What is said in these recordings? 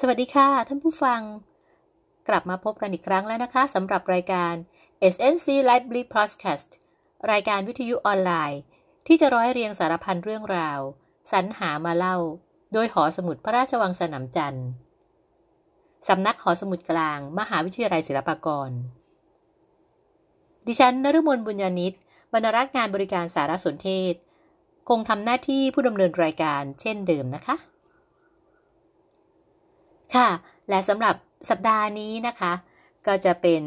สวัสดีค่ะ ท่านผู้ฟัง กลับมาพบกันอีกครั้งแล้วนะคะสำหรับรายการ SNC Library Podcast รายการวิทยุออนไลน์ ที่จะร้อยเรียงสารพันเรื่องราว สรรหามาเล่า โดยหอสมุดพระราชวังสนามจันทร์สำนักหอสมุดกลาง มหาวิทยาลัยศิลปากร ดิฉันนฤมลบุญญาณิตบรรณรักษ์งานบริการสารสนเทศ คงทำหน้าที่ผู้ดำเนินรายการเช่นเดิมนะคะ ค่ะ และสำหรับสัปดาห์นี้นะคะ ก็จะเป็น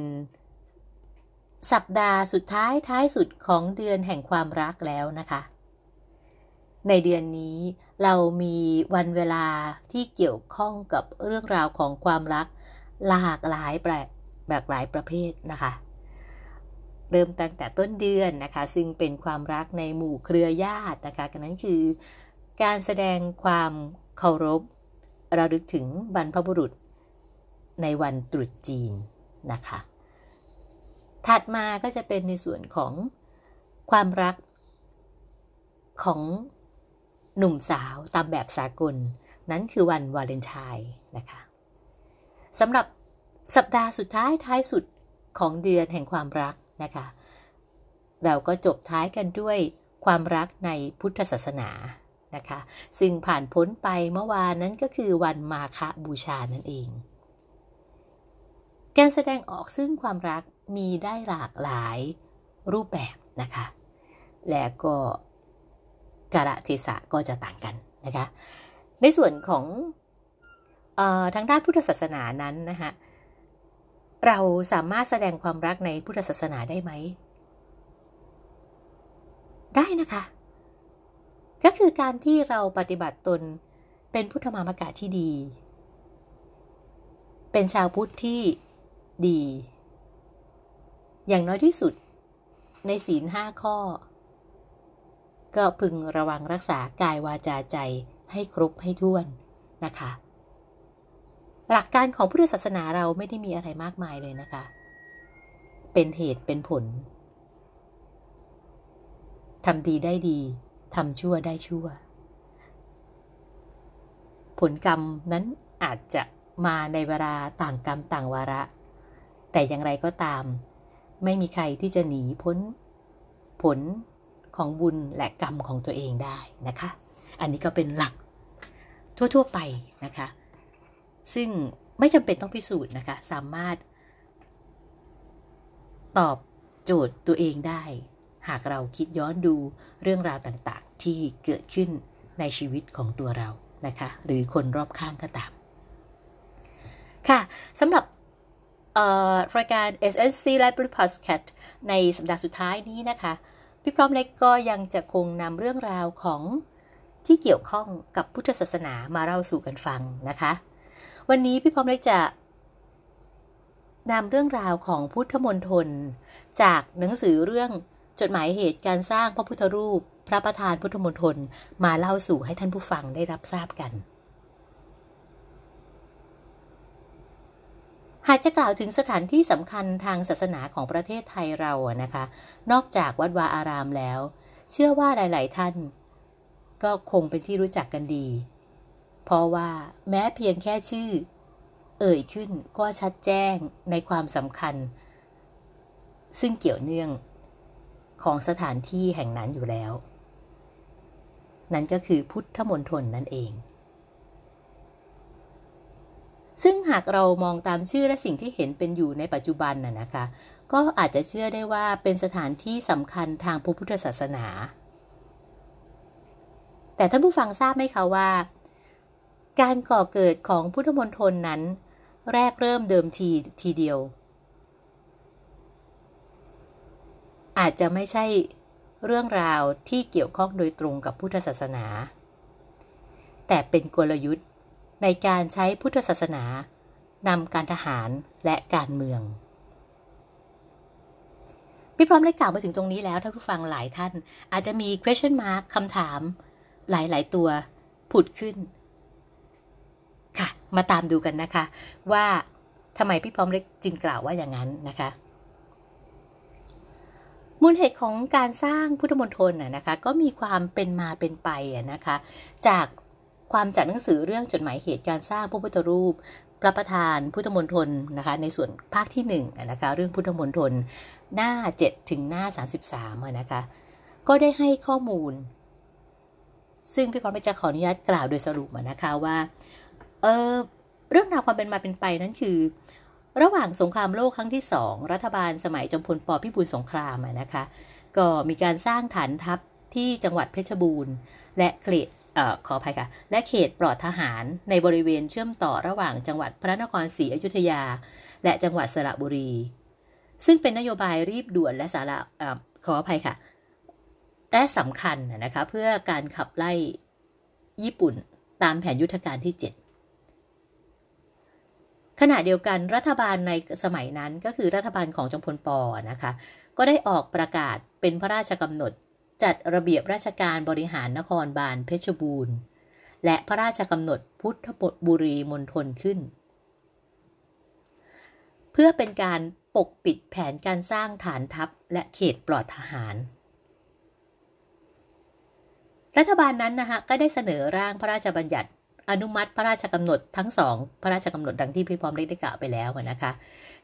สัปดาห์สุดท้ายท้ายสุดของเดือนแห่งความรักแล้วนะคะ ในเดือนนี้เรามีวันเวลาที่เกี่ยวข้องกับเรื่องราวของความรักหลากหลายแบบหลายประเภทนะคะ เริ่มตั้งแต่ต้นเดือนนะคะ ซึ่งเป็นความรักในหมู่เครือญาตินะคะกันนั้นคือ การแสดงความเคารพ ระลึกถึงบรรพบุรุษในวันตรุษจีนนะคะ ถัดมาก็จะเป็นในส่วนของความรักของหนุ่มสาวตามแบบสากล นั้นคือวันวาเลนไทน์นะคะสำหรับสัปดาห์สุดท้ายท้ายสุดของเดือนแห่งความรักนะคะ เราก็จบท้ายกันด้วยความรักในพุทธศาสนา นะคะ ซึ่งผ่านพ้นไปเมื่อวานนั้นก็คือวันมาฆบูชานั่นเอง การแสดงออกซึ่งความรักมีได้หลากหลายรูปแบบนะคะ และก็กาลเทศะก็จะต่างกันนะคะ ในส่วนของออทางด้านพุทธศาสนานั้นนะคะเราสามารถแสดงความรักในพุทธศาสนาได้ไหม ได้นะคะ ก็คือการที่เราปฏิบัติตนเป็นพุทธมามกะที่ดี เป็นชาวพุทธที่ดี อย่างน้อยที่สุดในศีลห้าข้อ ก็พึงระวังรักษากายวาจาใจให้ครบให้ท้วนนะคะ หลักการของพุทธศาสนาเราไม่ได้มีอะไรมากมายเลยนะคะ เป็นเหตุเป็นผลทำดีได้ดี ทำชั่วได้ชั่ว ผลกรรมนั้นอาจจะมาในเวลาต่างกรรมต่างวาระ แต่อย่างไรก็ตาม ไม่มีใครที่จะหนีพ้น ผลของบุญและกรรมของตัวเองได้นะคะ อันนี้ก็เป็นหลักทั่ว ๆ ไปนะคะ ซึ่งไม่จำเป็นต้องพิสูจน์นะคะ สามารถ ตอบโจทย์ตัวเองได้ หากเราคิดย้อนดูเรื่องราวต่างๆ ที่เกิดขึ้นในชีวิตของตัวเรานะคะ หรือคนรอบข้างก็ตาม ค่ะสำหรับรายการ SNC Library Podcast ในสัปดาห์สุดท้ายนี้นะคะ พี่พร้อมเล็กก็ยังจะคงนำเรื่องราวของที่เกี่ยวข้องกับพุทธศาสนามาเล่าสู่กันฟังนะคะ วันนี้พี่พร้อมเล็กจะนำเรื่องราวของพุทธมนตรจากหนังสือเรื่อง จดหมายเหตุการสร้างพระพุทธรูป พระประธานพุทธมนตรมาเล่าสู่ให้ท่านผู้ฟังได้รับทราบกัน หากจะกล่าวถึงสถานที่สำคัญทางศาสนาของประเทศไทยเราอะนะคะ นอกจากวัดวาอารามแล้ว เชื่อว่าหลาย ๆ ท่าน ก็คงเป็นที่รู้จักกันดี เพราะว่าแม้เพียงแค่ชื่อ เอ่ยขึ้นก็ชัดแจ้งในความสำคัญซึ่งเกี่ยวเนื่อง ของสถานที่แห่งนั้นอยู่แล้ว นั่นก็คือพุทธมณฑลนั่นเอง ซึ่งหากเรามองตามชื่อและสิ่งที่เห็นเป็นอยู่ในปัจจุบันน่ะนะคะ ก็อาจจะเชื่อได้ว่าเป็นสถานที่สำคัญทางพระพุทธศาสนา แต่ท่านผู้ฟังทราบไหมคะว่า การก่อเกิดของพุทธมณฑลนั้น แรกเริ่มเดิมทีทีเดียว อาจจะไม่ใช่เรื่องราวที่เกี่ยวข้องโดยตรงกับพุทธศาสนา แต่เป็นกลยุทธ์ในการใช้พุทธศาสนานำการทหารและการเมือง พี่พร้อมได้กล่าวมาถึงตรงนี้แล้วท่านผู้ฟังหลายท่าน อาจจะมี question mark คำถาม หลายๆ ตัวผุดขึ้น ค่ะ มาตามดูกันนะคะ ว่าทำไมพี่พร้อมเล็กจึงกล่าวว่าอย่างนั้นนะคะ มูลเหตุของการสร้างพุทธมณฑลน่ะนะคะ ก็มีความเป็นมาเป็นไปนะคะ จากความจากหนังสือเรื่องจดหมายเหตุการสร้างพระพุทธรูปพระประธานพุทธมณฑลนะคะ ในส่วนภาคที่1นะคะเรื่องพุทธมณฑลหน้า 7 ถึงหน้า 33นะคะ ก็ได้ให้ข้อมูล ซึ่งพี่พรไม่จะขออนุญาตกล่าวโดยสรุปนะคะว่าเออเรื่องราวความเป็นมาเป็นไปนั้นคือ ระหว่างสงครามโลกครั้งที่สองรัฐบาลสมัยจอมพลปพิบูลสงครามนะคะ ก็มีการสร้างฐานทัพที่จังหวัดเพชรบูรณ์ และเขตขออภัยค่ะ และเขตปลอดทหารในบริเวณเชื่อมต่อระหว่างจังหวัดพระนครศรีอยุธยา และจังหวัดสระบุรี ซึ่งเป็นนโยบายรีบด่วนและสาระอขออภัยค่ะ แต่สำคัญนะคะเพื่อการขับไล่ญี่ปุ่นตามแผนยุทธการที่ 7 ขณะเดียวกันรัฐบาลในสมัยนั้นก็คือรัฐบาลของจอมพลปอนะคะ ก็ได้ออกประกาศเป็นพระราชกำหนด จัดระเบียบราชการบริหารนครบาลเพชรบูรณ์ และพระราชกำหนดพุทธบทบุรีมณฑลขึ้น เพื่อเป็นการปกปิดแผนการสร้างฐานทัพและเขตปลอดทหาร รัฐบาลนั้นนะคะก็ได้เสนอร่างพระราชบัญญัติ อนุมัติพระราชกำหนดทั้งสองพระราชกำหนดดังที่พี่พร้อมได้กล่าวไปแล้วนะคะ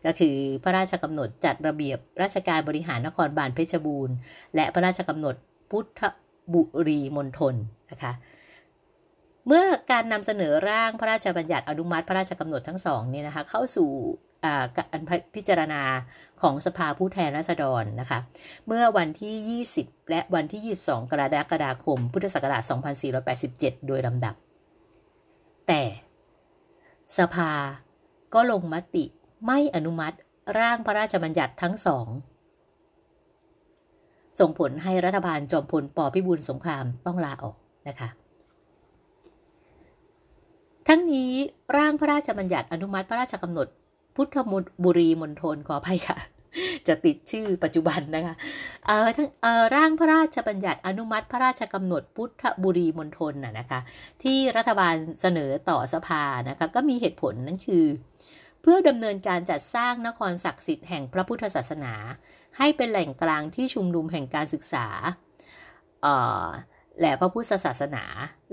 ก็คือพระราชกำหนดจัดระเบียบราชการบริหารนครบาลเพชรบูรณ์ และพระราชกำหนดพุทธบุรีมณฑลนะคะเมื่อการนำเสนอร่างพระราชบัญญัติอนุมัติพระราชกำหนดทั้งสองเนี่ยนะคะเข้าสู่การพิจารณาของสภาผู้แทนราษฎรนะคะ เมื่อวันที่ 20 และวันที่ 22 กรกฎาคม พุทธศักราช 2487 โดยลำดับ แต่สภาก็ลงมติไม่อนุมัติร่างพระราชบัญญัติทั้งสอง ส่งผลให้รัฐบาลจอมพลปพิบูลสงครามต้องลาออกนะคะ ทั้งนี้ร่างพระราชบัญญัติอนุมัติพระราชกำหนด พุทธมุบุรีมณฑลขออภัยค่ะ จะติดชื่อปัจจุบันนะคะเอ่อทั้งเอ่อร่างพระราชบัญญัติอนุมัติ พระราชกำหนดพุทธบุรีมณฑลน่ะนะคะที่รัฐบาลเสนอต่อสภานะคะก็มีเหตุผลนั่นคือ เพื่อดำเนินการจัดสร้างนครศักดิ์สิทธิ์แห่งพระพุทธศาสนา ให้เป็นแหล่งกลางที่ชุมนุมแห่งการศึกษาและพระพุทธศาสนา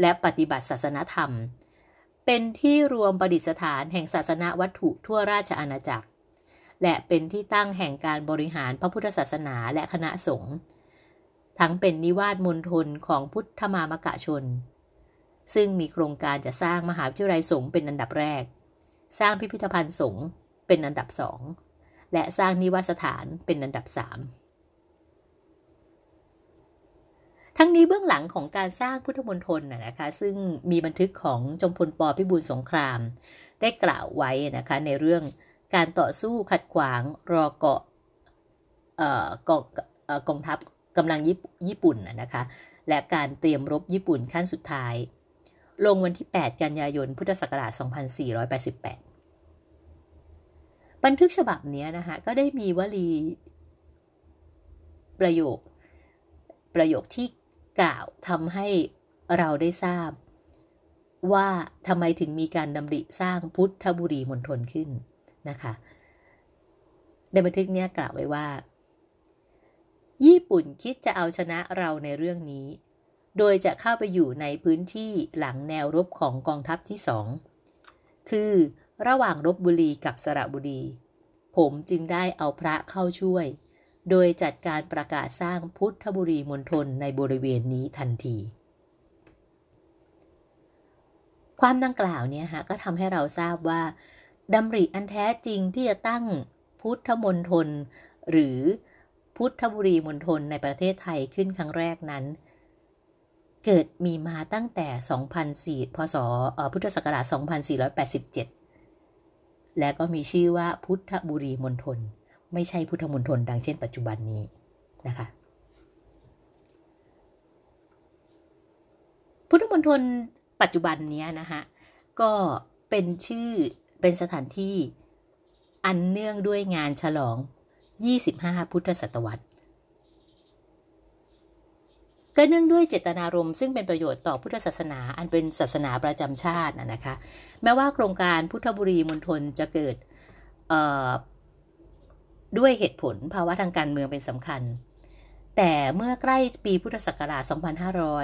และปฏิบัติศาสนธรรม เป็นที่รวมประดิษฐานแห่งศาสนาวัตถุทั่วราชอาณาจักร และเป็นที่ตั้งแห่งการบริหารพระพุทธศาสนาและคณะสงฆ์ทั้งเป็นนิวาสมณฑลของพุทธมามกะชน ซึ่งมีโครงการจะสร้างมหาวิทยาลัยสงฆ์เป็นอันดับแรก สร้างพิพิธภัณฑ์สงฆ์เป็นอันดับสองและสร้างนิวาสถานเป็นอันดับสามทั้งนี้เบื้องหลังของการสร้างพุทธมณฑลนะคะ ซึ่งมีบันทึกของจมพลปพิบูลสงคราม ได้กล่าวไว้นะคะในเรื่อง การต่อสู้ขัดขวางรอเกาะกองกองทัพกำลังญี่ปุ่นนะคะและการเตรียมรบญี่ปุ่นขั้นสุดท้าย ลงวันที่ 8 กันยายน พุทธศักราช 2488 บันทึกฉบับนี้นะคะก็ได้มีวลีประโยค ประโยคที่กล่าวทำให้เราได้ทราบ ว่าทำไมถึงมีการดำริสร้างพุทธบุรีมณฑลขึ้น นะคะในบันทึกนี้กล่าวไว้ว่า ญี่ปุ่นคิดจะเอาชนะเราในเรื่องนี้ โดยจะเข้าไปอยู่ในพื้นที่หลังแนวรบของกองทัพที่สองคือระหว่างรบบุรีกับสระบุรี ผมจึงได้เอาพระเข้าช่วย โดยจัดการประกาศสร้างพุทธบุรีมณฑลในบริเวณนี้ทันที ความดังกล่าวเนี่ยฮะก็ทำให้เราทราบว่า ดำริอันแท้จริงที่จะตั้งพุทธมณฑลหรือพุทธบุรีมณฑลในประเทศไทยขึ้นครั้งแรกนั้น เกิดมีมาตั้งแต่ 2004 พศพุทธศักราช 2487 และก็มีชื่อว่าพุทธบุรีมณฑลไม่ใช่พุทธมณฑลดังเช่นปัจจุบันนี้นะคะ พุทธมณฑลปัจจุบันนี้นะคะก็เป็นชื่อ เป็นสถานที่อันเนื่องด้วยงานฉลอง 25 พุทธศตวรรษก็เนื่องด้วยเจตนารมณ์ซึ่งเป็นประโยชน์ต่อพุทธศาสนาอันเป็นศาสนาประจำชาตินะคะ แม้ว่าโครงการพุทธบุรีมณฑลจะเกิดด้วยเหตุผลภาวะทางการเมืองเป็นสำคัญ แต่เมื่อใกล้ปีพุทธศักราช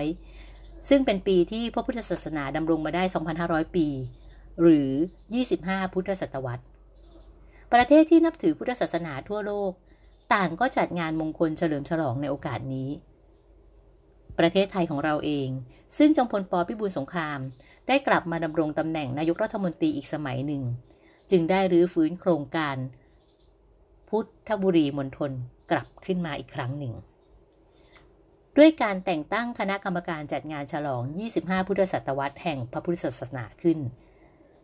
2500 ซึ่งเป็นปีที่พระพุทธศาสนาดำรงมาได้ 2,500 ปี หรือ 25 พุทธศตวรรษ ประเทศที่นับถือพุทธศาสนาทั่วโลก ต่างก็จัดงานมงคลเฉลิมฉลองในโอกาสนี้ ประเทศไทยของเราเอง ซึ่งจอมพลปพิบูลสงคราม ได้กลับมาดำรงตำแหน่งนายกรัฐมนตรีอีกสมัยหนึ่ง จึงได้รื้อฟื้นโครงการ พุทธบุรีมณฑลกลับขึ้นมาอีกครั้งหนึ่ง ด้วยการแต่งตั้งคณะกรรมการจัดงานฉลอง 25 พุทธศตวรรษแห่งพระพุทธศาสนาขึ้น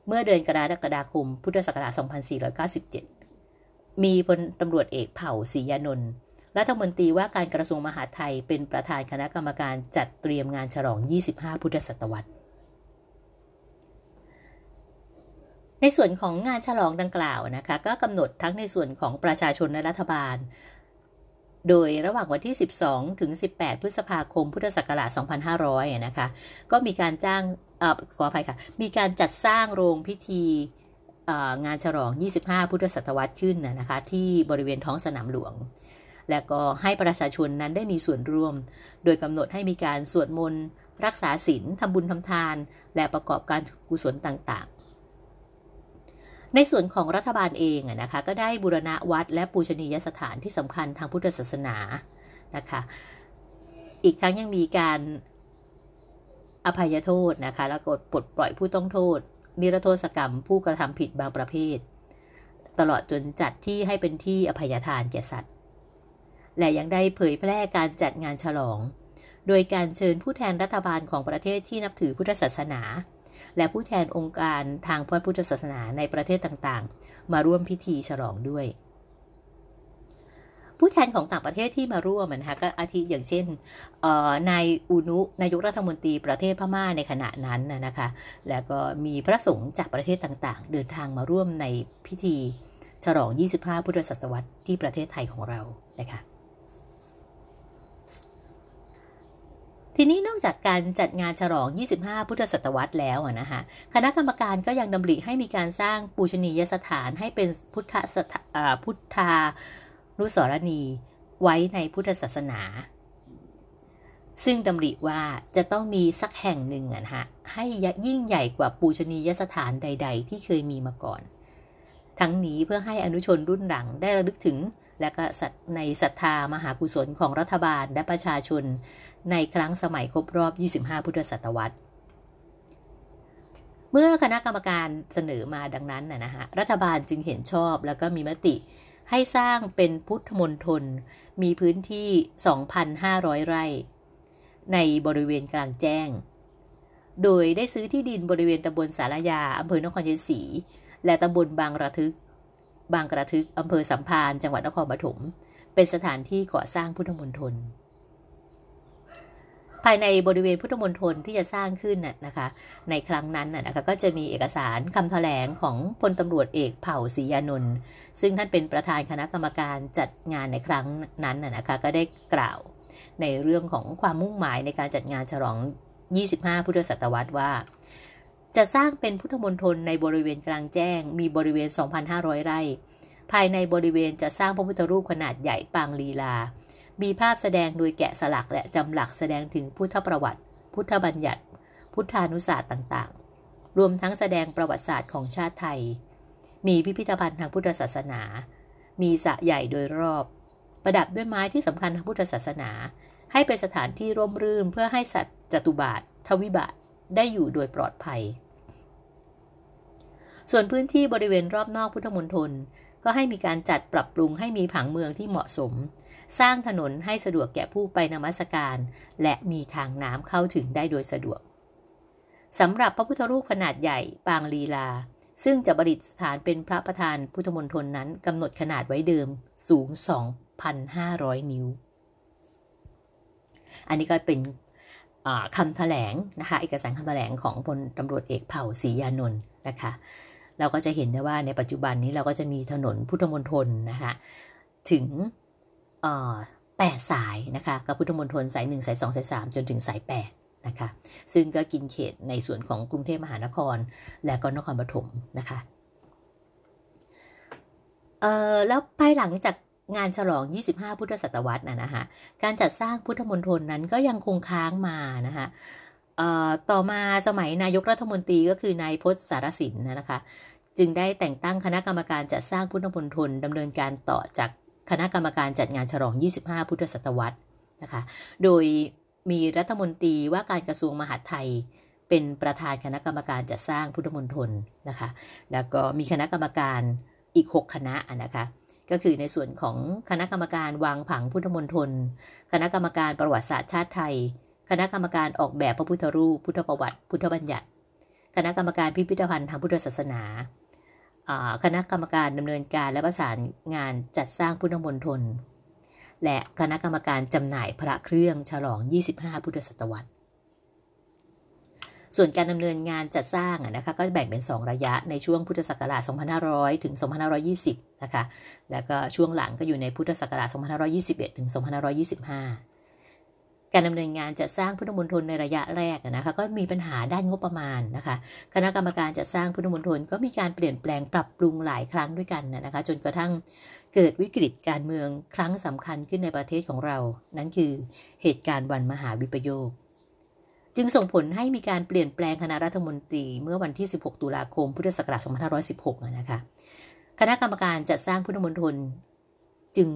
เมื่อเดือนกรกฎาคม พุทธศักราช 2497 มีพลตำรวจเอกเผ่าศรียานนท์รัฐมนตรีว่าการกระทรวงมหาดไทยเป็นประธานคณะกรรมการจัดเตรียมงานฉลอง 25 พุทธศตวรรษ ในส่วนของงานฉลองดังกล่าวนะคะก็กำหนดทั้งในส่วนของประชาชนและรัฐบาล โดยระหว่างวันที่ 12 ถึง 18 พฤษภาคม พุทธศักราช 2500 นะคะ ก็มีการจ้าง อขออภัยค่ะ มีการจัดสร้างโรงพิธีงานฉลอง 25 พุทธศตวรรษขึ้นนะคะที่บริเวณท้องสนามหลวง และก็ให้ประชาชนนั้นได้มีส่วนร่วม โดยกำหนดให้มีการสวดมนต์รักษาศีลทำบุญทำทาน และประกอบการกุศลต่างๆ ในส่วนของรัฐบาลเองนะคะก็ได้บูรณะวัดและปูชนียสถานที่สำคัญทางพุทธศาสนานะคะอีกทั้งยังมีการ อภัยโทษนะคะ แล้วก็ปลดปล่อยผู้ต้องโทษ นิรโทษกรรม ผู้กระทำผิดบางประเภท ตลอดจนจัดที่ให้เป็นที่อภัยทานแก่สัตว์ และยังได้เผยแพร่การจัดงานฉลอง โดยการเชิญผู้แทนรัฐบาลของประเทศที่นับถือพุทธศาสนา และผู้แทนองค์การทางพระพุทธศาสนาในประเทศต่างๆ มาร่วมพิธีฉลองด้วย ผู้แทนของต่างประเทศที่มาร่วมนะคะก็อาทิอย่างเช่นนายอุนุนายกรัฐมนตรีประเทศพม่าในขณะนั้นนะคะ แล้วก็มีพระสงฆ์จากประเทศต่างๆ เดินทางมาร่วมในพิธีฉลอง 25 พุทธศตวรรษที่ประเทศไทยของเรานะคะทีนี้นอกจากการจัดงานฉลอง 25 พุทธศตวรรษแล้วนะคะคณะกรรมการก็ยังดำริให้มีการสร้างปูชนียสถานให้เป็นพุทธพุทธา นุสรณีไว้ในพุทธศาสนา ซึ่งดำริว่าจะต้องมีสักแห่งหนึ่งนะฮะให้ยิ่งใหญ่กว่าปูชนียสถานใด ๆ ที่เคยมีมาก่อน ทั้งนี้เพื่อให้อนุชนรุ่นหลังได้ระลึกถึงและก็ในศรัทธามหากุศลของรัฐบาลและประชาชน ในครั้งสมัยครบรอบ 25 พุทธศตวรรษ เมื่อคณะกรรมการเสนอมาดังนั้นนะฮะรัฐบาลจึงเห็นชอบแล้วก็มีมติ ให้สร้างเป็นพุทธมณฑลมีพื้นที่ 2,500 ไร่ ในบริเวณกลางแจ้ง โดยได้ซื้อที่ดินบริเวณตำบลสารยาอำเภอนครชัยศรีและตำบลบางระทึก บางกระทึกอำเภอสัมพันธ์จังหวัดนครปฐมเป็นสถานที่ก่อสร้างพุทธมณฑล ภายในบริเวณพุทธมณฑลที่จะสร้างขึ้นน่ะนะคะ ในครั้งนั้นน่ะนะคะก็จะมีเอกสารคำแถลงของพลตำรวจเอกเผ่าศรียานนท์ซึ่งท่านเป็นประธานคณะกรรมการจัดงานในครั้งนั้นน่ะนะคะก็ได้กล่าวในเรื่องของความมุ่งหมายในการจัดงานฉลอง 25 พุทธศตวรรษว่า จะสร้างเป็นพุทธมณฑลในบริเวณกลางแจ้ง มีบริเวณ 2,500 ไร่ ภายในบริเวณจะสร้างพระพุทธรูปขนาดใหญ่ปางลีลา มีภาพแสดงโดยแกะสลักและจำหลักแสดงถึงพุทธประวัติ พุทธบัญญัติ พุทธานุศาสตร์ต่างๆ รวมทั้งแสดงประวัติศาสตร์ของชาติไทย มีพิพิธภัณฑ์ทางพุทธศาสนา มีสระใหญ่โดยรอบ ประดับด้วยไม้ที่สำคัญทางพุทธศาสนา ให้เป็นสถานที่ร่มรื่นเพื่อให้สัตว์จตุบาท ทวิบาทได้อยู่โดยปลอดภัย ส่วนพื้นที่บริเวณรอบนอกพุทธมณฑล ก็ให้มีการจัดปรับปรุงให้มีผังเมืองที่เหมาะสม สร้างถนนให้สะดวกแก่ผู้ไปนมัสการ และมีทางน้ำเข้าถึงได้โดยสะดวกสำหรับพระพุทธรูปขนาดใหญ่ปางลีลา ซึ่งจะประดิษฐานเป็นพระประธานพุทธมณฑลนั้นกำหนดขนาดไว้เดิมสูง 2,500 นิ้ว อันนี้ก็เป็นคำแถลงนะคะ เอกสารคำแถลงของพลตำรวจเอกเผ่าศรียานนท์นะคะ เราก็จะเห็นได้ว่าในปัจจุบันนี้เราก็จะมีถนนพุทธมณฑลนะคะถึงแปดสายนะคะกับพุทธมณฑลสายหนึ่งสายสองสายสามจนถึงสายแปดนะคะซึ่งก็กินเขตในส่วนของกรุงเทพมหานคร และก็นครปฐมนะคะเอ่อแล้วภายหลังจากงานฉลอง 25 พุทธศตวรรษนะนะคะการจัดสร้างพุทธมณฑลนั้นก็ยังคงค้างมานะคะ ต่อมาสมัยนายกรัฐมนตรีก็คือนายพจน์สารสินนะคะ จึงได้แต่งตั้งคณะกรรมการจัดสร้างพุทธมณฑลดำเนินการต่อจากคณะกรรมการจัดงานฉลอง 25 พุทธศตวรรษนะคะ โดยมีรัฐมนตรีว่าการกระทรวงมหาดไทย เป็นประธานคณะกรรมการจัดสร้างพุทธมณฑลนะคะ แล้วก็มีคณะกรรมการอีก 6 คณะนะคะก็คือในส่วนของคณะกรรมการวางผังพุทธมณฑล คณะกรรมการประวัติศาสตร์ชาติไทย คณะกรรมการออกแบบพระพุทธรูป พุทธประวัติ พุทธบัญญัติ คณะกรรมการพิพิธภัณฑ์ทางพุทธศาสนา คณะกรรมการดำเนินการและประสานงานจัดสร้างพุทธมณฑล และคณะกรรมการจำหน่ายพระเครื่องฉลอง 25 พุทธศตวรรษ ส่วนการดำเนินงานจัดสร้างนะคะก็แบ่งเป็น 2 ระยะในช่วงพุทธศักราช 2500 ถึง 2520 นะคะ แล้วก็ช่วงหลังก็อยู่ในพุทธศักราช 2521 ถึง 2525 การดำเนินงานจัดสร้างพุทธมณฑลในระยะแรกนะคะก็มีปัญหาด้านงบประมาณนะคะ คณะกรรมการจัดสร้างพุทธมณฑลก็มีการเปลี่ยนแปลงปรับปรุงหลายครั้งด้วยกันนะคะ จนกระทั่งเกิดวิกฤตการเมืองครั้งสำคัญขึ้นในประเทศของเรา นั่นคือเหตุการณ์วันมหาวิปโยค จึงส่งผลให้มีการเปลี่ยนแปลงคณะรัฐมนตรีเมื่อวันที่ 16 ตุลาคม พุทธศักราช 2516 นะคะ คณะกรรมการจัดสร้างพุทธมณฑลจึง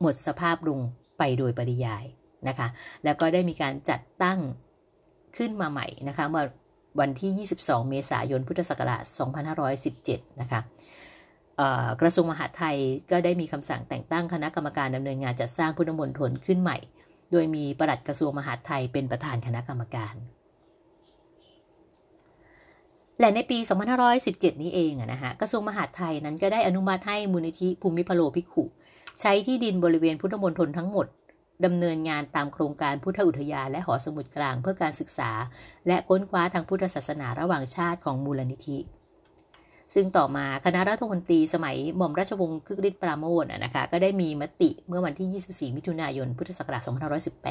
หมดสภาพลงไปโดยปริยาย นะคะ แล้วก็ได้มีการจัดตั้งขึ้นมาใหม่นะคะเมื่อวันที่ 22 เมษายน พุทธศักราช 2517 นะคะกระทรวงมหาดไทยก็ได้มีคำสั่งแต่งตั้งคณะกรรมการดำเนินงานจัดสร้างพุทธมณฑลขึ้นใหม่ โดยมีปลัดกระทรวงมหาดไทยเป็นประธานคณะกรรมการ และในปี 2517 นี้เองนะฮะกระทรวงมหาดไทยนั้นก็ได้อนุมัติให้มูลนิธิภูมิพโลภิกขุ ใช้ที่ดินบริเวณพุทธมณฑลทั้งหมด ดำเนินงานตามโครงการพุทธอุทยานและหอสมุดกลางเพื่อการศึกษา และค้นคว้าทางพุทธศาสนาระหว่างชาติของมูลนิธิ ซึ่งต่อมาคณะรัฐมนตรีสมัยหม่อมราชวงศ์คึกฤทธิ์ปราโมทนะคะก็ได้มีมติเมื่อวันที่ 24 มิถุนายน พุทธศักราช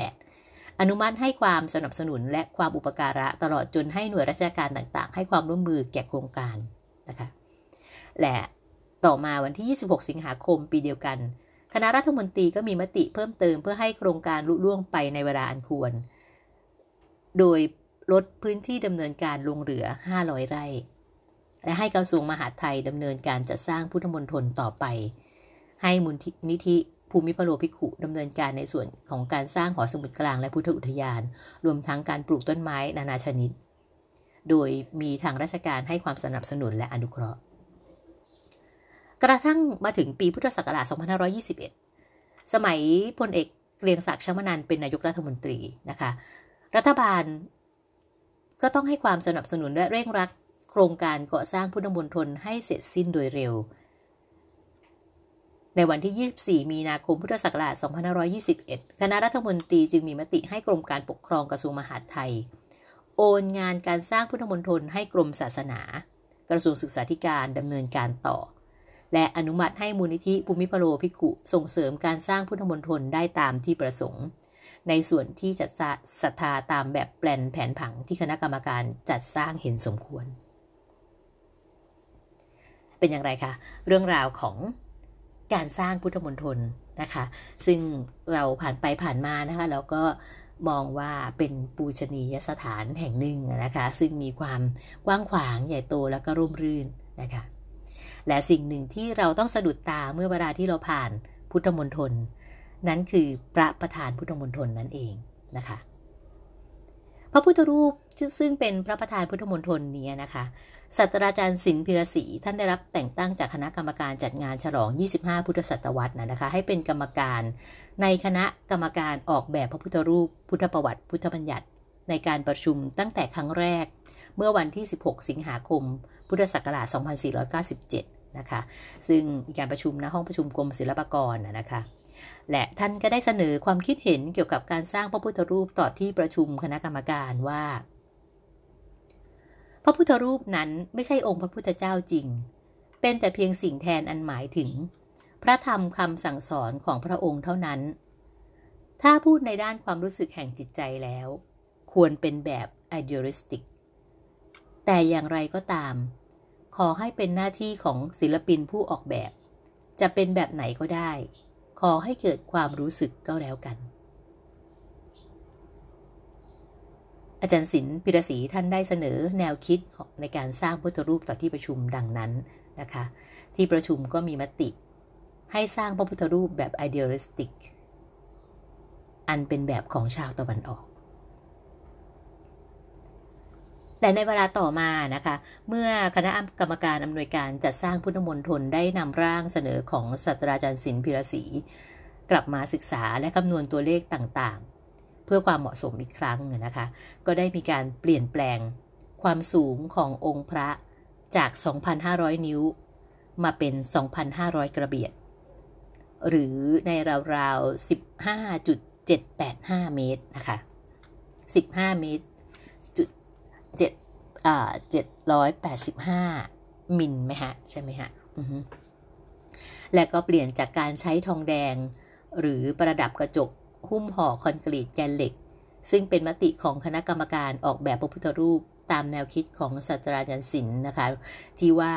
2518 อนุมัติให้ความสนับสนุนและความอุปการะตลอดจนให้หน่วยราชการต่างๆ ให้ความร่วมมือแก่โครงการนะคะและต่อมาวันที่ 26 สิงหาคมปีเดียวกัน คณะรัฐมนตรีก็มีมติเพิ่มเติมเพื่อให้โครงการลุล่วงไปในเวลาอันควร โดยลดพื้นที่ดำเนินการลงเหลือ 500 ไร่ และให้กระทรวงมหาดไทยดำเนินการจัดสร้างพุทธมณฑลต่อไป ให้มูลนิธิภูมิพโลภิกขุดำเนินการในส่วนของการสร้างหอสมุดกลางและพุทธอุทยาน รวมทั้งการปลูกต้นไม้นานาชนิด โดยมีทางราชการให้ความสนับสนุนและอนุเคราะห์ กระทั่งมาถึงปีพุทธศักราช 2521 สมัยพลเอกเกรียงศักดิ์ชมนันเป็นนายกรัฐมนตรีนะคะ รัฐบาลก็ต้องให้ความสนับสนุนและเร่งรัดโครงการก่อสร้างพุทธมณฑลให้เสร็จสิ้นโดยเร็ว ในวันที่ 24 มีนาคมพุทธศักราช 2521 คณะรัฐมนตรีจึงมีมติให้กรมการปกครองกระทรวงมหาดไทย โอนงานการสร้างพุทธมณฑลให้กรมศาสนา กระทรวงศึกษาธิการดำเนินการต่อ และอนุมัติให้มูลนิธิภูมิพโลภิกุส่งเสริมการสร้างพุทธมณฑลได้ตามที่ประสงค์ ในส่วนที่จัดศรัทธาตามแบบแปลนแผนผังที่คณะกรรมการจัดสร้างเห็นสมควร เป็นอย่างไรคะ เรื่องราวของการสร้างพุทธมณฑลนะคะ ซึ่งเราผ่านไปผ่านมานะคะแล้วก็มองว่าเป็นปูชนียสถานแห่งหนึ่งนะคะ ซึ่งมีความกว้างขวางใหญ่โตแล้วก็ร่มรื่นนะคะ และสิ่งหนึ่งที่เราต้องสะดุดตาเมื่อเวลาที่เราผ่านพุทธมณฑลนั้นคือพระประธานพุทธมณฑลนั่นเองนะคะ พระพุทธรูปซึ่งเป็นพระประธานพุทธมณฑลนี้นะคะศาสตราจารย์สินพิรศรีท่านได้รับแต่งตั้งจากคณะกรรมการจัดงานฉลอง 25 พุทธศตวรรษนะคะ ให้เป็นกรรมการในคณะกรรมการออกแบบพระพุทธรูป พุทธประวัติพุทธบัญญัติ ในการประชุมตั้งแต่ครั้งแรก เมื่อวันที่ 16 สิงหาคม พุทธศักราช 2497 นะคะ ซึ่งมีการประชุมณห้องประชุมกรมศิลปากรนะคะ และท่านก็ได้เสนอความคิดเห็นเกี่ยวกับการสร้างพระพุทธรูปต่อที่ประชุมคณะกรรมการว่า พระพุทธรูปนั้นไม่ใช่องค์พระพุทธเจ้าจริง เป็นแต่เพียงสิ่งแทนอันหมายถึง พระธรรมคำสั่งสอนของพระองค์เท่านั้น ถ้าพูดในด้านความรู้สึกแห่งจิตใจแล้ว ควรเป็นแบบ idealistic แต่อย่างไรก็ตาม ขอให้เป็นหน้าที่ของศิลปินผู้ออกแบบ จะเป็นแบบไหนก็ได้ ขอให้เกิดความรู้สึกก็แล้วกัน อาจารย์ศิลป์พิรศรีท่านได้เสนอแนวคิดในการสร้างพุทธรูปต่อที่ประชุมดังนั้นนะคะ ที่ประชุมก็มีมติ ให้สร้างพระพุทธรูปแบบ idealistic อันเป็นแบบของชาวตะวันออก แต่ในเวลาต่อมานะคะ เมื่อคณะกรรมการอำนวยการจัดสร้างพุทธมณฑลได้นำร่างเสนอของศาสตราจารย์ศิลป์พิรศรีกลับมาศึกษาและคำนวณตัวเลขต่างๆ เพื่อความเหมาะสมอีกครั้งนะคะ ก็ได้มีการเปลี่ยนแปลงความสูงขององค์พระจาก 2,500 นิ้ว มาเป็น 2,500 กระเบียด หรือในราวๆ 15.785 เมตรนะคะ 15 เมตร 7อ่า785มิลไหมฮะ ใช่ไหมฮะและก็เปลี่ยนจากการใช้ทองแดง หรือประดับกระจกหุ้มห่อคอนกรีตแกนเหล็ก ซึ่งเป็นมติของคณะกรรมการออกแบบพระพุทธรูปตามแนวคิดของศาสตราจารย์ศิลป์นะคะ ที่ว่า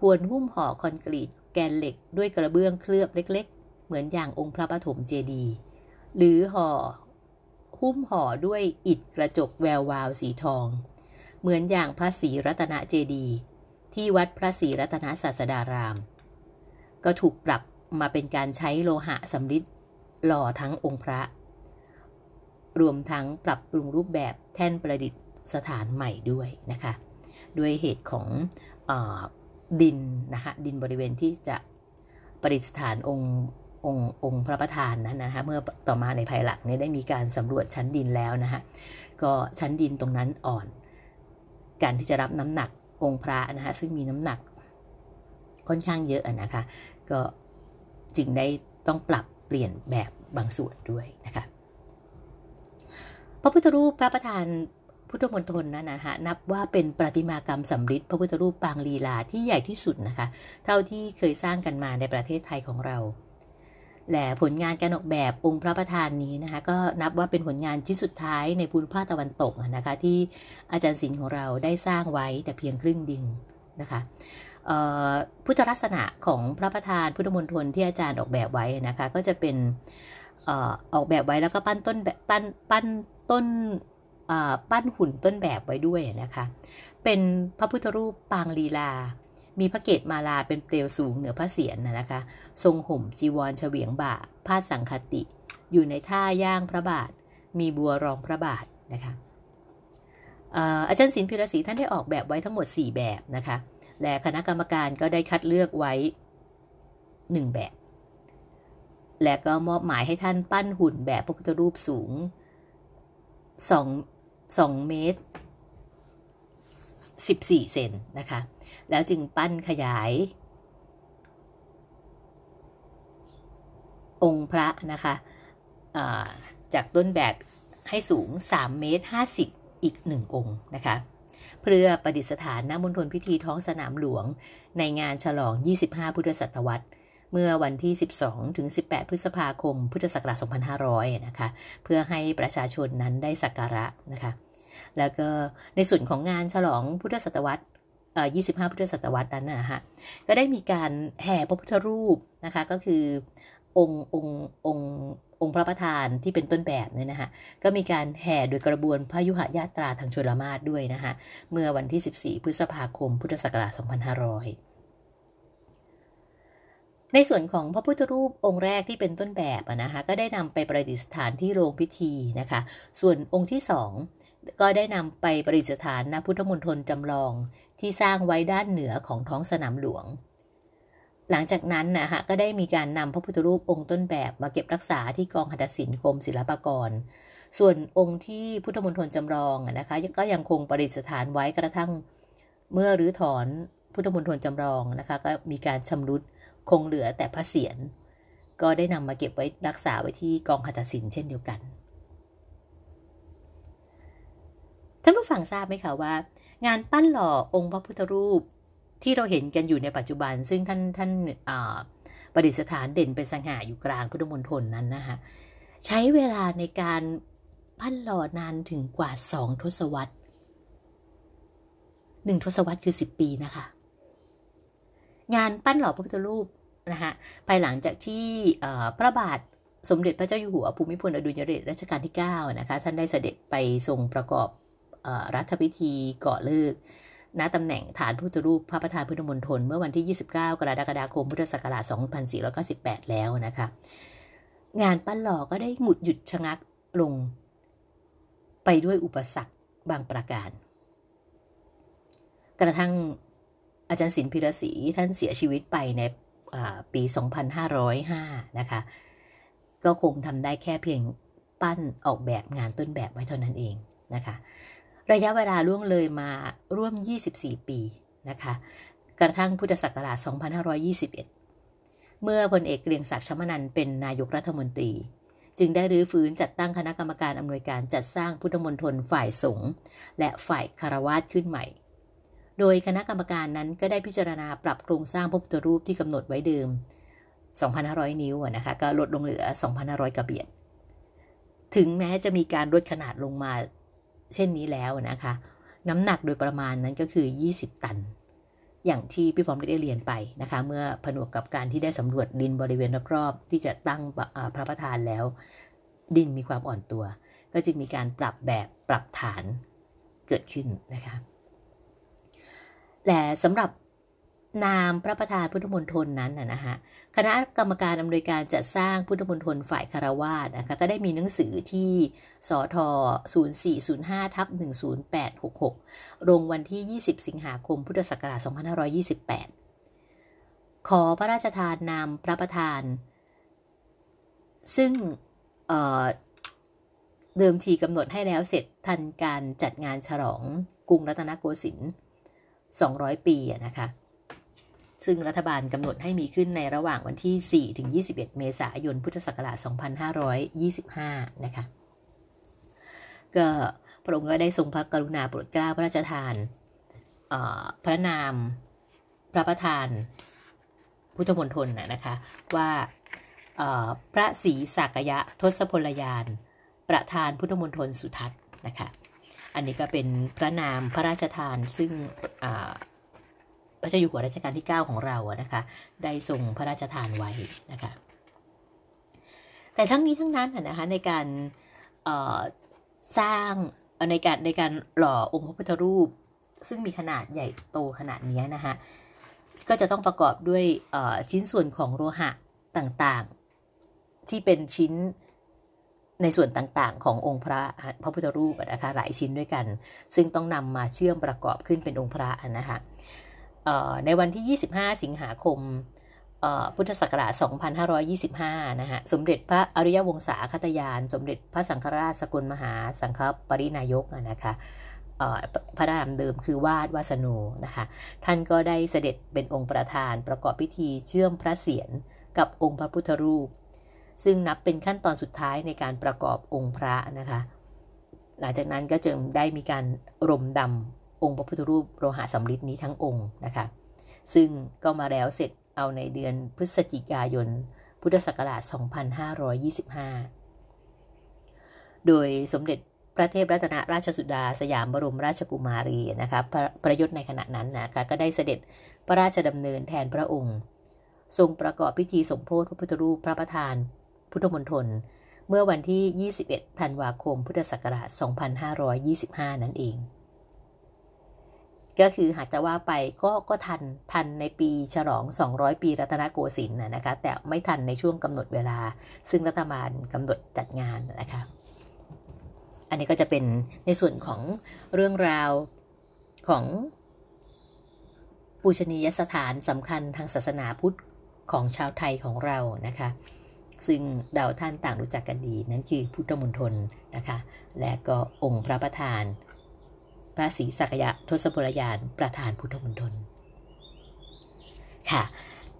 ควรหุ้มห่อคอนกรีตแกนเหล็ก ด้วยกระเบื้องเคลือบเล็ก ๆ เหมือนอย่างองค์พระปฐมเจดีย์หรือห่อหุ้มห่อด้วยอิฐกระจกแวววาวสีทอง เหมือนอย่างพระศรีรัตนเจดีย์ที่วัดพระศรีรัตนศาสดาราม ก็ถูกปรับมาเป็นการใช้โลหะสำริดหล่อทั้งองค์พระ รวมทั้งปรับปรุงรูปแบบแท่นประดิษฐานใหม่ด้วยนะคะ ด้วยเหตุของอดินนะคะดินบริเวณที่จะประดิษฐานองค์องค์องค์พระประธานนั้นนะคะเมื่อต่อมาในภายหลังเนี่ยได้มีการสำรวจชั้นดินแล้วนะคะก็ชั้นดินตรงนั้นอ่อน การที่จะรับน้ำหนักองค์พระนะคะซึ่งมีน้ำหนักค่อนข้างเยอะนะคะ ก็จึงได้ต้องปรับเปลี่ยนแบบบางส่วนด้วยนะคะพระพุทธรูปพระประธานพุทธมณฑลนั้นนะคะนับว่าเป็นประติมากรรมสำริดพระพุทธรูปปางลีลาที่ใหญ่ที่สุดนะคะ เท่าที่เคยสร้างกันมาในประเทศไทยของเรา และผลงานการออกแบบองค์พระประธานนี้นะคะก็นับว่าเป็นผลงานที่สุดท้ายในภูมิภาคตะวันตกนะคะที่อาจารย์ศิลป์ของเราได้สร้างไว้แต่เพียงครึ่งดิ่งนะคะพุทธลักษณะของพระประธานพุทธมณฑลที่อาจารย์ออกแบบไว้นะคะก็จะเป็นออกแบบไว้แล้วก็ปั้นต้นแบบปั้นปั้นต้นปั้นหุ่นต้นแบบไว้ด้วยนะคะ เป็นพระพุทธรูปปางลีลา มีพระเกศมาลาเป็นเปลวสูงเหนือพระเศียรนนะคะ ทรงห่มจีวรเฉวียงบ่าพาดสังคติ อยู่ในท่าย่างพระบาท มีบัวรองพระบาทนะคะอาจารย์ศิลป์พิรศรีท่านได้ออกแบบไว้ทั้งหมด 4 แบบนะคะ และคณะกรรมการก็ได้คัดเลือกไว้ 1 แบบ และก็มอบหมายให้ท่านปั้นหุ่นแบบพระพุทธรูปสูง2 2เมตร 14 เซนนะคะ แล้วจึงปั้นขยาย องค์พระนะคะจากต้นแบบให้สูง 3 เมตร 50 อีก 1 องค์นะคะเพื่อประดิษฐานณมณฑลพิธีท้องสนามหลวง ในงานฉลอง 25 พุทธศตวรรษ เมื่อวันที่ 12 ถึง 18 พฤษภาคม พุทธศักราช 2500 นะคะ เพื่อให้ประชาชนนั้นได้สักการะนะคะ แล้วก็ในส่วนของงานฉลองพุทธศตวรรษ25 พุทธศตวรรษนั้นนะฮะก็ได้มีการแห่พระพุทธรูปนะคะ ก็คือองค์องค์องค์องค์พระประธานที่เป็นต้นแบบเนี่ยนะคะก็มีการแห่โดยกระบวนพระยุหญาตราทางชลมาศด้วยนะคะเมื่อวันที่ 14 พฤษภาคม พุทธศักราช 2500ในส่วนของพระพุทธรูปองค์แรกที่เป็นต้นแบบนะคะก็ได้นำไปประดิษฐานที่โรงพิธีนะคะ ส่วนองค์ที่สอง ก็ได้นำไปประดิษฐานณพุทธมณฑลจำลองที่สร้างไว้ด้านเหนือของท้องสนามหลวง หลังจากนั้นนะคะก็ได้มีการนำพระพุทธรูปองค์ต้นแบบมาเก็บรักษาที่กองหัตถศิลป์กรมศิลปากร ส่วนองค์ที่พุทธมณฑลจำลองนะคะก็ยังคงประดิษฐานไว้กระทั่งเมื่อรื้อถอนพุทธมณฑลจำลองนะคะก็มีการชำรุดคงเหลือแต่พระเศียรก็ได้นำมาเก็บไว้รักษาไว้ที่กองหัตถศิลป์เช่นเดียวกัน ท่านผู้ฟังทราบไหมคะว่า งานปั้นหล่อองค์พระพุทธรูปที่เราเห็นกันอยู่ในปัจจุบัน ซึ่งท่านท่านประดิษฐานเด่นเป็นสง่าอยู่กลางพุทธมณฑลนั้นนะคะใช้เวลาในการปั้นหล่อนานถึงกว่าสองทศวรรษหนึ่งทศวรรษคือสิบปีนะคะ งานปั้นหล่อพระพุทธรูปนะคะภายหลังจากที่พระบาทสมเด็จพระเจ้าอยู่หัวภูมิพลอดุลยเดชรัชกาลที่ 9 นะคะ ท่านได้เสด็จไปทรงประกอบ รัฐพิธีเก่อเลิกณตำแหน่งฐานพุทธรูปพระประธานพุทธมณฑลเมื่อวันที่ 29 กรกฎาคมพุทธศักราช 2498 แล้วนะคะ งานปั้นหล่อก็ได้หมุดหยุดชะงักลงไปด้วยอุปสรรคบางประการ กระทั่งอาจารย์ศิลป์พิรศรีท่านเสียชีวิตไปในปี 2505 นะคะ ก็คงทำได้แค่เพียงปั้นออกแบบงานต้นแบบไว้เท่านั้นเองนะคะ ระยะเวลาล่วงเลยมาร่วม 24 ปีนะคะ กระทั่งพุทธศักราช 2521 เมื่อพลเอกเกรียงศักดิ์ชมนันเป็นนายกรัฐมนตรี จึงได้รื้อฟื้นจัดตั้งคณะกรรมการอำนวยการจัดสร้างพุทธมณฑลฝ่ายสงฆ์และฝ่ายคารวาสขึ้นใหม่ โดยคณะกรรมการนั้นก็ได้พิจารณาปรับโครงสร้างพระพุทธรูปที่กำหนดไว้เดิม 2,500 นิ้วนะคะก็ลดลงเหลือ 2,500กระเบียด ถึงแม้จะมีการลดขนาดลงมา เช่นนี้แล้วนะคะ น้ำหนักโดยประมาณนั้นก็คือ 20 ตัน อย่างที่พี่ฟอมได้เรียนไปนะคะ เมื่อผนวกกับการที่ได้สำรวจดินบริเวณรอบๆที่จะตั้งพระประธานแล้ว ดินมีความอ่อนตัว ก็จึงมีการปรับแบบปรับฐานเกิดขึ้นนะคะและสำหรับ นามพระประธานพุทธมณฑลนั้นนะฮะคณะกรรมการอำนวยการจัดสร้างพุทธมณฑลฝ่ายคารวาสนะคะก็ได้มีหนังสือที่สท0405ทับ10866ลงวันที่ 20 สิงหาคมพุทธศักราช2528 ขอพระราชทานนามพระประธาน ซึ่งเเดิมทีกำหนดให้แล้วเสร็จทันการจัดงานฉลองกรุงรัตนโกสินทร์200 ปีนะคะ ซึ่งรัฐบาลกำหนดให้มีขึ้นในระหว่างวันที่ 4 ถึง 21 เมษายน พุทธศักราช 2525 นะคะ ก็พระองค์ก็ได้ทรงพระกรุณาโปรดเกล้าพระราชทานพระนามพระประธาน พุทธมณฑลนะคะว่าพระศรีสักยะทศพลยาน ประธานพุทธมณฑลสุทัศน์นะคะ อันนี้ก็เป็นพระนามพระราชทานซึ่ง พระเจ้าอยู่หัวรัชกาลที่ 9 ของเราอะนะคะ ได้ทรงพระราชทานไว้นะคะ แต่ทั้งนี้ทั้งนั้นนะคะในการสร้างในการในการหล่อองค์พระพุทธรูป ซึ่งมีขนาดใหญ่โตขนาดนี้นะคะก็จะต้องประกอบด้วยชิ้นส่วนของโลหะต่างๆ ที่เป็นชิ้นในส่วนต่างๆ ขององค์พระพระพุทธรูปนะคะหลายชิ้นด้วยกัน ซึ่งต้องนำมาเชื่อมประกอบขึ้นเป็นองค์พระนะคะ ในวันที่ 25 สิงหาคมพุทธศักราช 2525 นะฮะ สมเด็จพระอริยวงศาคตยาน สมเด็จพระสังฆราชสกุลมหาสังฆปรินายกนะคะพระนามเดิมคือวาดวาสนูนะคะ ท่านก็ได้เสด็จเป็นองค์ประธานประกอบพิธีเชื่อมพระเศียรกับองค์พระพุทธรูป ซึ่งนับเป็นขั้นตอนสุดท้ายในการประกอบองค์พระนะคะ หลังจากนั้นก็จึงได้มีการรมดำ องค์พระพุทธรูปโลหะสำริดนี้ทั้งองค์นะคะ ซึ่งก็มาแล้วเสร็จเอาในเดือนพฤศจิกายน พุทธศักราช 2525 โดยสมเด็จพระเทพรัตนราชสุดาสยามบรมราชกุมารีนะคะพระประยุทธ์ในขณะนั้นนะคะก็ได้เสด็จพระราชดำเนินแทนพระองค์ ทรงประกอบพิธีสมโพธิพระพุทธรูปพระประธาน พุทธมณฑลเมื่อวันที่ 21 ธันวาคม พุทธศักราช 2525 นั่นเอง ก็คือหากจะว่าไปก็ก็ทันทันในปีฉลอง 200 ปีรัตนโกสินทร์นะคะ แต่ไม่ทันในช่วงกำหนดเวลา ซึ่งรัฐบาลกำหนดจัดงานนะคะ อันนี้ก็จะเป็นในส่วนของเรื่องราวของปูชนียสถานสำคัญทางศาสนาพุทธของชาวไทยของเรานะคะ ซึ่งเดาท่านต่างรู้จักกันดี นั่นคือพุทธมณฑลนะคะ และก็องค์พระประธาน พระศรีสักยะทศพลยานประธานพุทธมณฑลค่ะ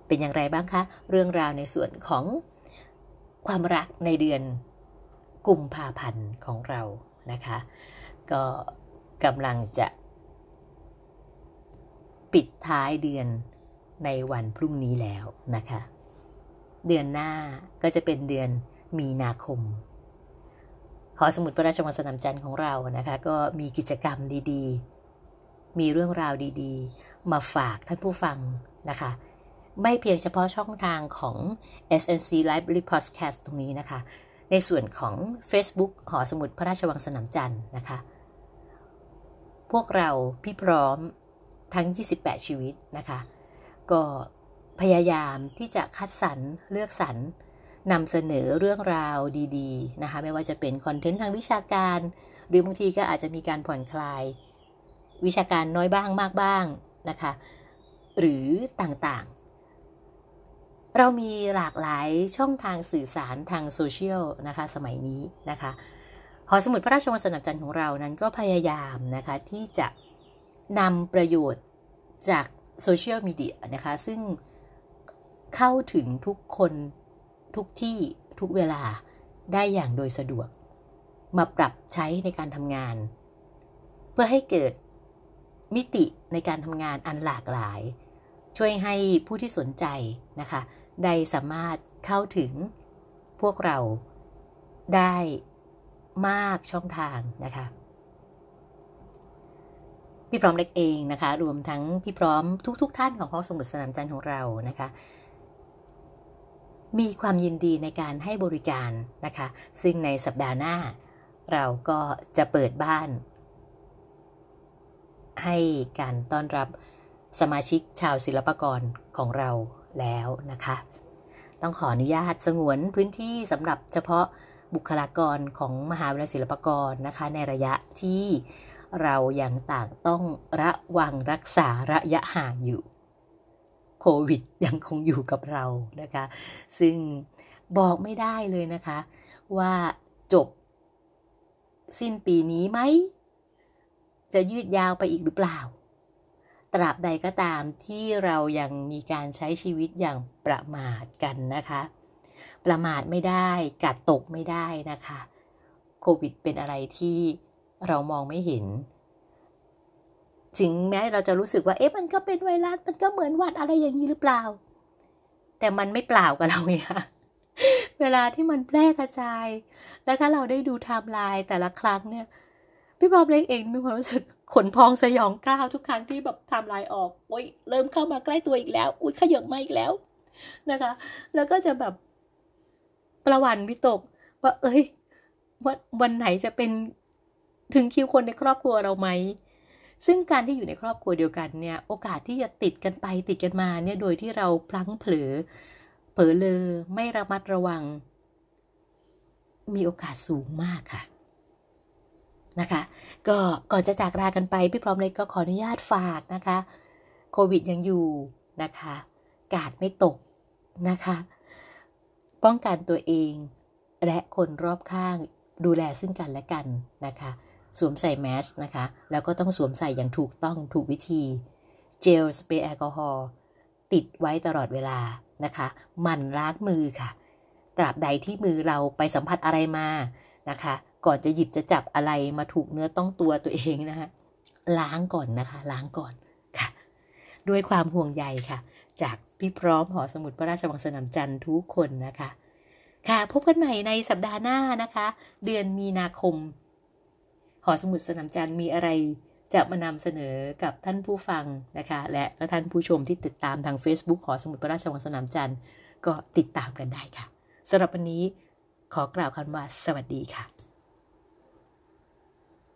เป็นอย่างไรบ้างคะ เรื่องราวในส่วนของความรักในเดือนกุมภาพันธ์ของเรานะคะ ก็กำลังจะ ปิดท้ายเดือนในวันพรุ่งนี้แล้วนะคะ เดือนหน้าก็จะเป็นเดือนมีนาคม หอสมุดพระราชวังสนามจันทร์ของเรานะคะก็มีกิจกรรมดีๆ มีเรื่องราวดีๆ มาฝากท่านผู้ฟังนะคะ ไม่เพียงเฉพาะช่องทางของ SNC Library Podcast ตรงนี้นะคะ ในส่วนของ Facebook หอสมุดพระราชวังสนามจันทร์นะคะ พวกเราพี่พร้อมทั้ง 28 ชีวิตนะคะ ก็พยายามที่จะคัดสรรเลือกสรร นำเสนอเรื่องราวดีๆนะคะไม่ว่าจะเป็นคอนเทนต์ทางวิชาการ หรือบางทีก็อาจจะมีการผ่อนคลาย วิชาการน้อยบ้างมากบ้างนะคะหรือต่างๆ เรามีหลากหลายช่องทางสื่อสารทางโซเชียลนะคะสมัยนี้นะคะหอสมุดพระราชวังสนับจันทร์ของเรานั้นก็พยายามนะคะที่จะนำประโยชน์จากโซเชียลมีเดียนะคะซึ่งเข้าถึงทุกคน ทุกที่ทุกเวลาได้อย่างโดยสะดวก มาปรับใช้ในการทำงาน เพื่อให้เกิดมิติในการทำงานอันหลากหลาย ช่วยให้ผู้ที่สนใจนะคะได้สามารถเข้าถึงพวกเราได้มากช่องทางนะคะพี่พร้อมเล็กเองนะคะ รวมทั้งพี่พร้อมทุกๆทท่านของห้องสมุดสนามจันทร์ของเรานะคะ มีความยินดีในการให้บริการนะคะ ซึ่งในสัปดาห์หน้า เราก็จะเปิดบ้าน ให้การต้อนรับสมาชิกชาวศิลปกรของเราแล้วนะคะ ต้องขออนุญาตสงวนพื้นที่สำหรับเฉพาะบุคลากรของมหาวิทยาลัยศิลปากรนะคะ ในระยะที่เรายังต่างต้องระวังรักษาระยะห่างอยู่ โควิดยังคงอยู่กับเรานะคะ ซึ่งบอกไม่ได้เลยนะคะ ว่าจบสิ้นปีนี้ไหม จะยืดยาวไปอีกหรือเปล่า ตราบใดก็ตามที่เรายังมีการใช้ชีวิตอย่างประมาทกันนะคะ ประมาทไม่ได้กัดตกไม่ได้นะคะ โควิดเป็นอะไรที่เรามองไม่เห็น ถึงแม้เราจะรู้สึกว่าเอ๊ะมันก็เป็นไวรัสมันก็เหมือนวัดอะไรอย่างนี้หรือเปล่า แต่มันไม่เปล่ากับเราไงคะเวลาที่มันแพร่กระจาย แล้วถ้าเราได้ดูไทม์ไลน์แต่ละครั้งเนี่ยพี่บอบเล็กเองมีความรู้สึกขนพองสยองเกล้าทุกครั้งที่แบบไทม์ไลน์ออกโอ้ยเริ่มเข้ามาใกล้ตัวอีกแล้ว อุ้ยขยับมาอีกแล้วนะคะ แล้วก็จะแบบประหวั่นวิตก ว่า เอ้ยวันวันไหนจะเป็นถึงคิวคนในครอบครัวเราไหม ซึ่งการที่อยู่ในครอบครัวเดียวกันเนี่ยโอกาสที่จะติดกันไปติดกันมาเนี่ยโดยที่เราพลั้งเผลอเผลอเลอไม่ระมัดระวัง มีโอกาสสูงมากค่ะนะคะ ก็ก่อนจะจากลากันไปพี่พร้อมเลยก็ขออนุญาตฝากนะคะโควิดยังอยู่นะคะ กาดไม่ตกนะคะ ป้องกันตัวเองและคนรอบข้างดูแลซึ่งกันและกันนะคะ สวมใส่แมสนะคะ แล้วก็ต้องสวมใส่อย่างถูกต้องถูกวิธี เจลสเปรย์แอลกอฮอล์ติดไว้ตลอดเวลานะคะมันล้างมือค่ะ ตราบใดที่มือเราไปสัมผัสอะไรมานะคะ ก่อนจะหยิบจะจับอะไรมาถูกเนื้อต้องตัวตัวเองนะคะล้างก่อนนะคะล้างก่อนค่ะ ด้วยความห่วงใยค่ะ จากพี่พร้อมหอสมุดพระราชวังสนามจันทร์ทุกคนนะคะ ค่ะพบกันใหม่ในสัปดาห์หน้านะคะ เดือนมีนาคม หอสมุดสนามจันทร์มีอะไรจะมานำเสนอกับท่านผู้ฟังนะคะ และก็ท่านผู้ชมที่ติดตามทาง Facebook หอสมุดพระราชวังสนามจันทร์ก็ติดตามกันได้ค่ะสำหรับวันนี้ขอกล่าวคำว่าสวัสดีค่ะ